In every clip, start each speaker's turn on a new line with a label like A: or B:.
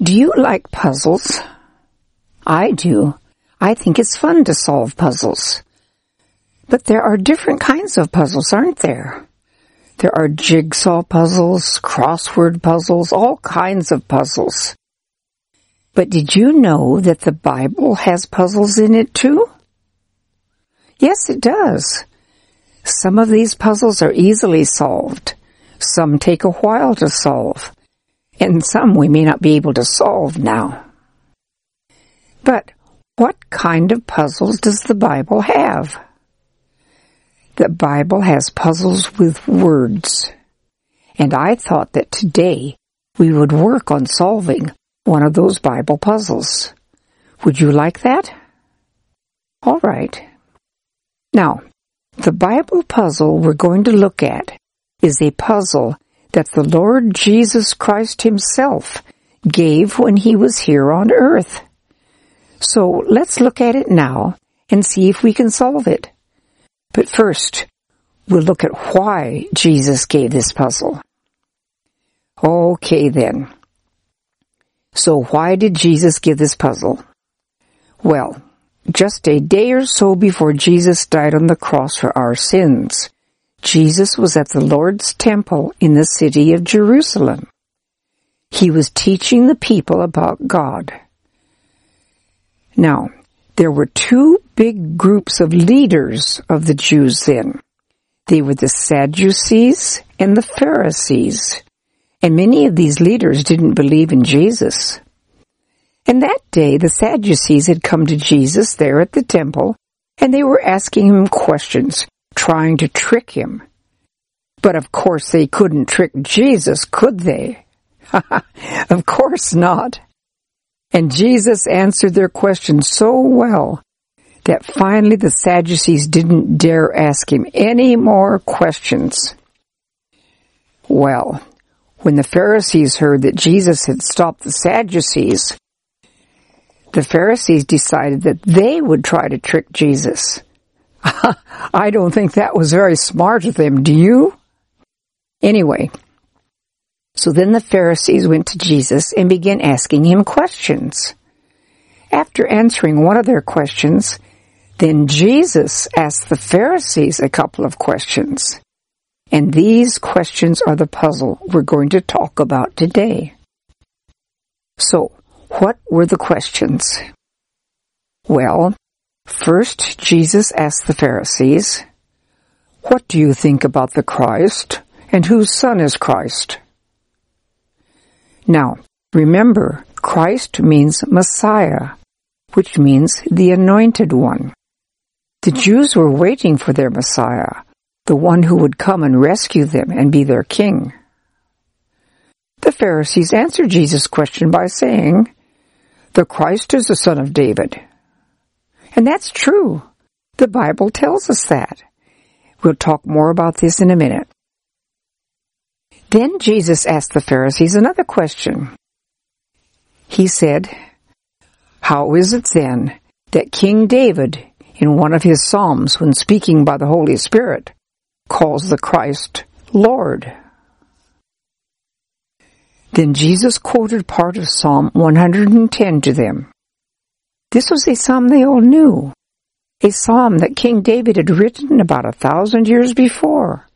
A: Do you like puzzles? I do. I think it's fun to solve puzzles. But there are different kinds of puzzles, aren't there? There are jigsaw puzzles, crossword puzzles, all kinds of puzzles. But did you know that the Bible has puzzles in it too? Yes, it does. Some of these puzzles are easily solved. Some take a while to solve and some we may not be able to solve now. But what kind of puzzles does the Bible have? The Bible has puzzles with words. And I thought that today we would work on solving one of those Bible puzzles. Would you like that? All right. Now, the Bible puzzle we're going to look at is a puzzle that the Lord Jesus Christ himself gave when he was here on earth. So let's look at it now and see if we can solve it. But first, we'll look at why Jesus gave this puzzle. Okay then. So why did Jesus give this puzzle? Well, just a day or so before Jesus died on the cross for our sins, Jesus was at the Lord's temple in the city of Jerusalem. He was teaching the people about God. Now, there were two big groups of leaders of the Jews then. They were the Sadducees and the Pharisees. And many of these leaders didn't believe in Jesus. And that day the Sadducees had come to Jesus there at the temple and they were asking him questions trying to trick him. But of course they couldn't trick Jesus, could they? of course not. And Jesus answered their questions so well that finally the Sadducees didn't dare ask him any more questions. Well, when the Pharisees heard that Jesus had stopped the Sadducees, the Pharisees decided that they would try to trick Jesus. I don't think that was very smart of them, do you? Anyway, so then the Pharisees went to Jesus and began asking him questions. After answering one of their questions, then Jesus asked the Pharisees a couple of questions. And these questions are the puzzle we're going to talk about today. So, what were the questions? Well, First, Jesus asked the Pharisees, What do you think about the Christ, and whose son is Christ? Now, remember, Christ means Messiah, which means the anointed one. The Jews were waiting for their Messiah, the one who would come and rescue them and be their king. The Pharisees answered Jesus' question by saying, The Christ is the son of David. And that's true. The Bible tells us that. We'll talk more about this in a minute. Then Jesus asked the Pharisees another question. He said, How is it then that King David, in one of his Psalms, when speaking by the Holy Spirit, calls the Christ Lord? Then Jesus quoted part of Psalm 110 to them. This was a psalm they all knew, a psalm that King David had written about a thousand years before,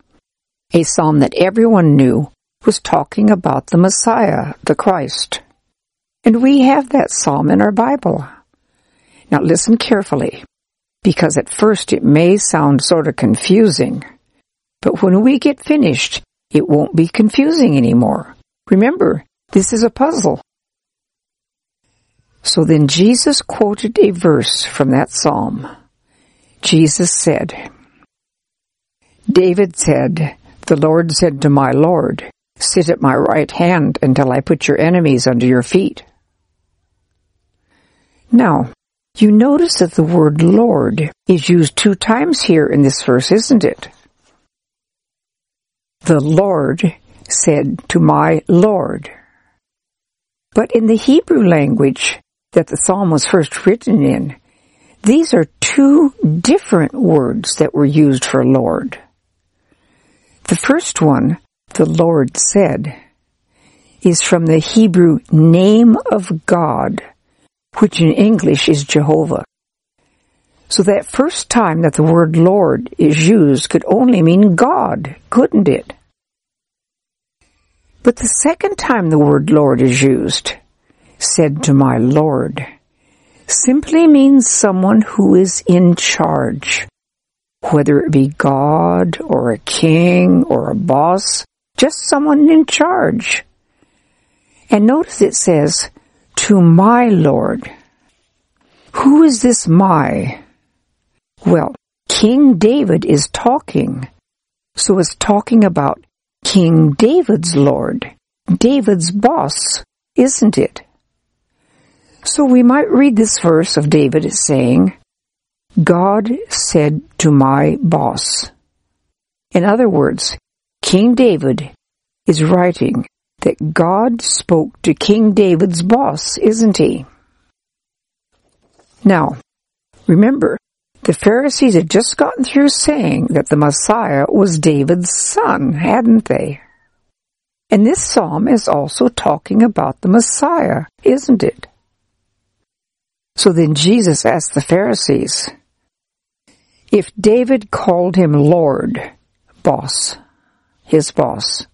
A: a psalm that everyone knew was talking about the Messiah, the Christ. And we have that psalm in our Bible. Now listen carefully, because at first it may sound sort of confusing, but when we get finished, it won't be confusing anymore. Remember, this is a puzzle. So then Jesus quoted a verse from that psalm. Jesus said, David said, the Lord said to my Lord, sit at my right hand until I put your enemies under your feet. Now, you notice that the word Lord is used two times here in this verse, isn't it? The Lord said to my Lord. But in the Hebrew language, that the psalm was first written in, these are two different words that were used for Lord. The first one, the Lord said, is from the Hebrew name of God, which in English is Jehovah. So that first time that the word Lord is used could only mean God, couldn't it? But the second time the word Lord is used, said to my Lord, simply means someone who is in charge. Whether it be God or a king or a boss, just someone in charge. And notice it says, to my Lord. Who is this my? Well, King David is talking. So it's talking about King David's Lord, David's boss, isn't it? So we might read this verse of David saying, God said to my boss. In other words, King David is writing that God spoke to King David's boss, isn't he? Now, remember, the Pharisees had just gotten through saying that the Messiah was David's son, hadn't they? And this psalm is also talking about the Messiah, isn't it? So then Jesus asked the Pharisees, if David called him Lord, boss, his boss,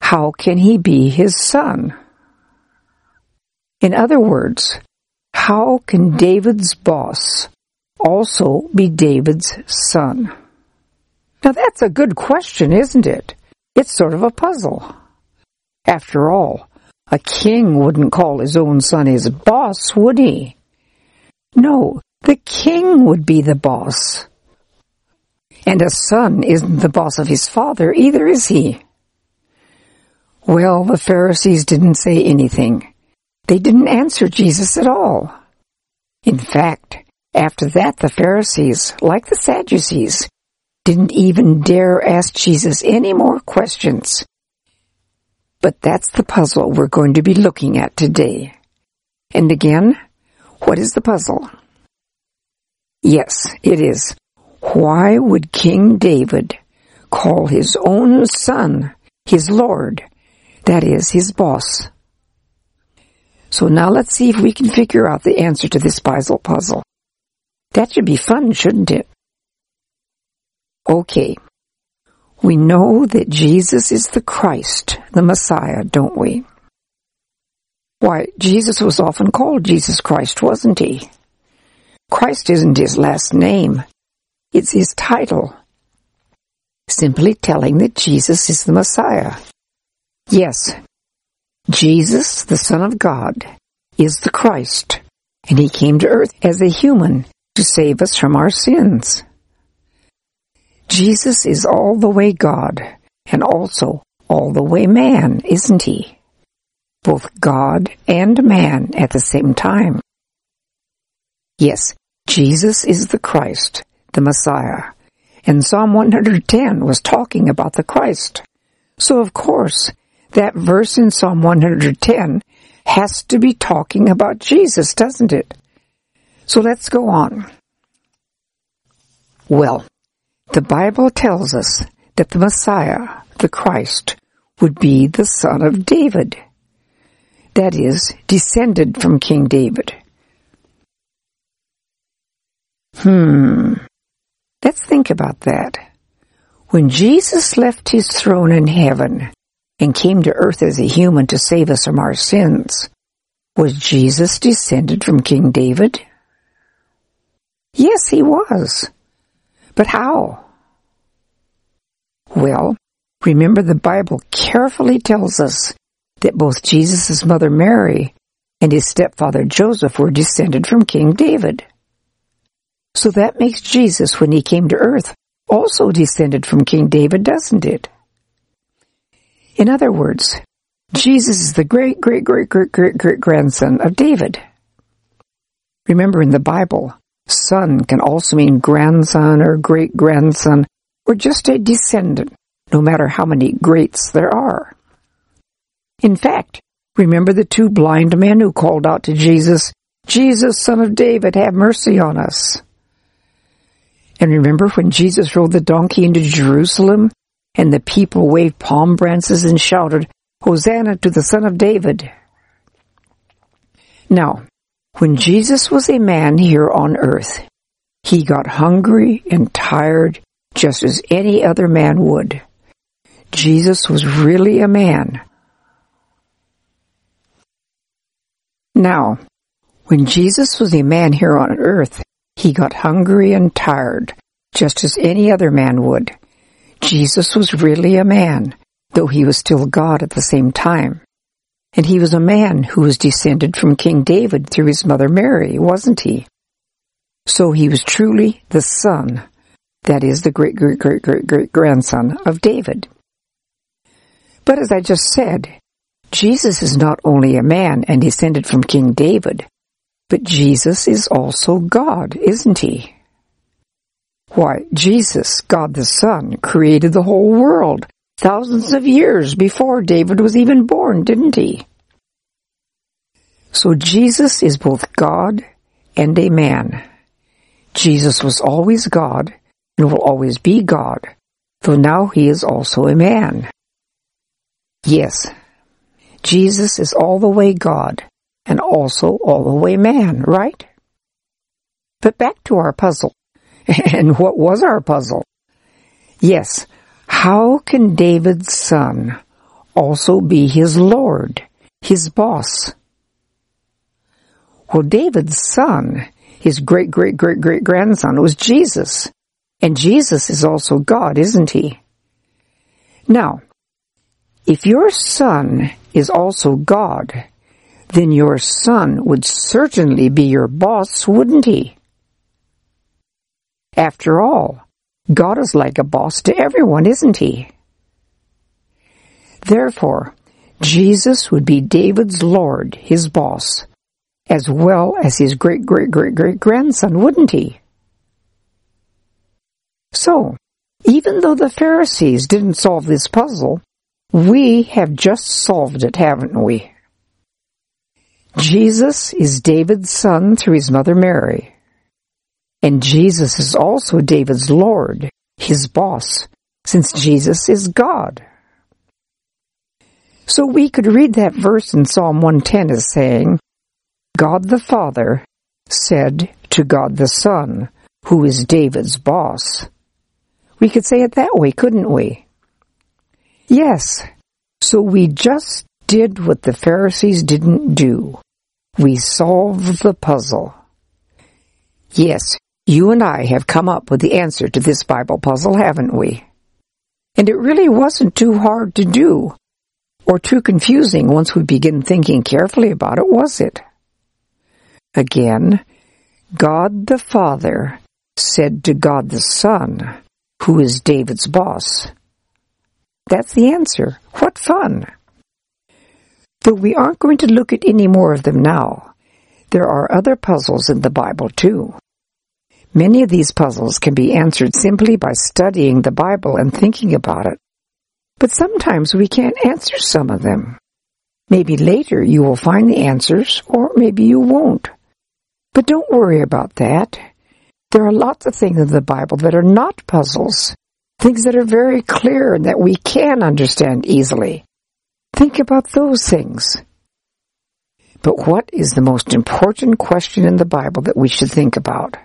A: how can he be his son? In other words, how can David's boss also be David's son? Now that's a good question, isn't it? It's sort of a puzzle. After all, a king wouldn't call his own son his boss, would he? No, the king would be the boss. And a son isn't the boss of his father either, is he? Well, the Pharisees didn't say anything. They didn't answer Jesus at all. In fact, after that the Pharisees, like the Sadducees, didn't even dare ask Jesus any more questions. But that's the puzzle we're going to be looking at today. And again, what is the puzzle? Yes, it is. Why would King David call his own son his Lord? That is, his boss. So now let's see if we can figure out the answer to this puzzle puzzle. That should be fun, shouldn't it? Okay. We know that Jesus is the Christ, the Messiah, don't we? Why, Jesus was often called Jesus Christ, wasn't he? Christ isn't his last name. It's his title. Simply telling that Jesus is the Messiah. Yes, Jesus, the Son of God, is the Christ, and he came to earth as a human to save us from our sins. Jesus is all the way God and also all the way man, isn't he? Both God and man at the same time. Yes, Jesus is the Christ, the Messiah. And Psalm 110 was talking about the Christ. So of course, that verse in Psalm 110 has to be talking about Jesus, doesn't it? So let's go on. Well, the Bible tells us that the Messiah, the Christ, would be the son of David. That is, descended from King David. Hmm. Let's think about that. When Jesus left his throne in heaven and came to earth as a human to save us from our sins, was Jesus descended from King David? Yes, he was. But how? Well, remember the Bible carefully tells us that both Jesus' mother Mary and his stepfather Joseph were descended from King David. So that makes Jesus, when he came to earth, also descended from King David, doesn't it? In other words, Jesus is the great, great, great, great, great, great grandson of David. Remember in the Bible, son can also mean grandson or great grandson or just a descendant, no matter how many greats there are. In fact, remember the two blind men who called out to Jesus, Jesus, son of David, have mercy on us. And remember when Jesus rode the donkey into Jerusalem and the people waved palm branches and shouted, Hosanna to the Son of David. Now, when Jesus was a man here on earth, he got hungry and tired just as any other man would. Jesus was really a man. Now, when Jesus was a man here on earth, he got hungry and tired, just as any other man would. Jesus was really a man, though he was still God at the same time. And he was a man who was descended from King David through his mother Mary, wasn't he? So he was truly the son, that is the great great great great great grandson of David. But as I just said, Jesus is not only a man and descended from King David, but Jesus is also God, isn't he? Why, Jesus, God the Son, created the whole world thousands of years before David was even born, didn't he? So Jesus is both God and a man. Jesus was always God and will always be God, though now he is also a man. Yes, Jesus is all the way God and also all the way man, right? But back to our puzzle. and what was our puzzle? Yes, how can David's son also be his Lord, his boss? Well, David's son, his great great great great grandson, was Jesus. And Jesus is also God, isn't he? Now, if your son is also God, then your son would certainly be your boss, wouldn't he? After all, God is like a boss to everyone, isn't he? Therefore, Jesus would be David's Lord, his boss, as well as his great great great great grandson, wouldn't he? So, even though the Pharisees didn't solve this puzzle, we have just solved it, haven't we? Jesus is David's son through his mother Mary. And Jesus is also David's Lord, his boss, since Jesus is God. So we could read that verse in Psalm 110 as saying, God the Father said to God the Son, who is David's boss. We could say it that way, couldn't we? Yes. So we just did what the Pharisees didn't do. We solved the puzzle. Yes, you and I have come up with the answer to this Bible puzzle, haven't we? And it really wasn't too hard to do, or too confusing once we begin thinking carefully about it, was it? Again, God the Father said to God the Son, who is David's boss. That's the answer. What fun! But we aren't going to look at any more of them now. There are other puzzles in the Bible too. Many of these puzzles can be answered simply by studying the Bible and thinking about it. But sometimes we can't answer some of them. Maybe later you will find the answers, or maybe you won't. But don't worry about that. There are lots of things in the Bible that are not puzzles, things that are very clear and that we can understand easily. Think about those things. But what is the most important question in the Bible that we should think about?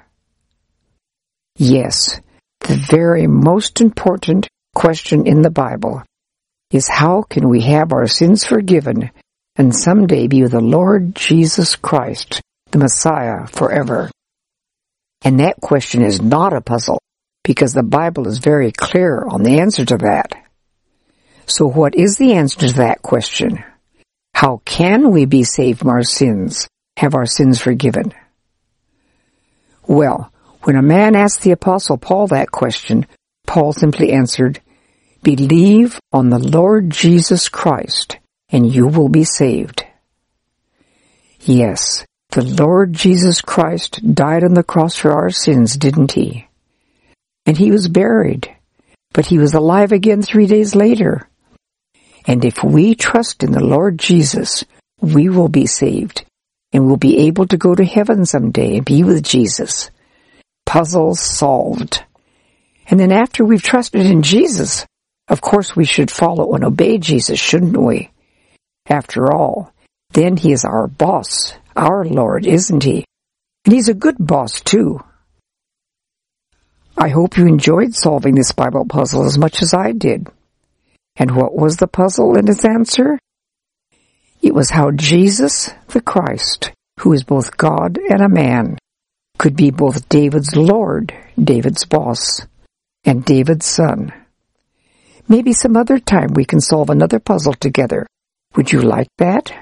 A: Yes, the very most important question in the Bible is how can we have our sins forgiven and someday be with the Lord Jesus Christ, the Messiah, forever? And that question is not a puzzle because the Bible is very clear on the answer to that. So what is the answer to that question? How can we be saved from our sins, have our sins forgiven? Well, when a man asked the apostle Paul that question, Paul simply answered, believe on the Lord Jesus Christ and you will be saved. Yes, the Lord Jesus Christ died on the cross for our sins, didn't he? And he was buried, but he was alive again three days later. And if we trust in the Lord Jesus, we will be saved and will be able to go to heaven someday and be with Jesus puzzles solved. And then after we've trusted in Jesus, of course we should follow and obey Jesus, shouldn't we? After all, then he is our boss, our Lord, isn't he? And he's a good boss, too. I hope you enjoyed solving this Bible puzzle as much as I did. And what was the puzzle and its answer? It was how Jesus, the Christ, who is both God and a man, could be both David's Lord, David's boss, and David's son. Maybe some other time we can solve another puzzle together. Would you like that?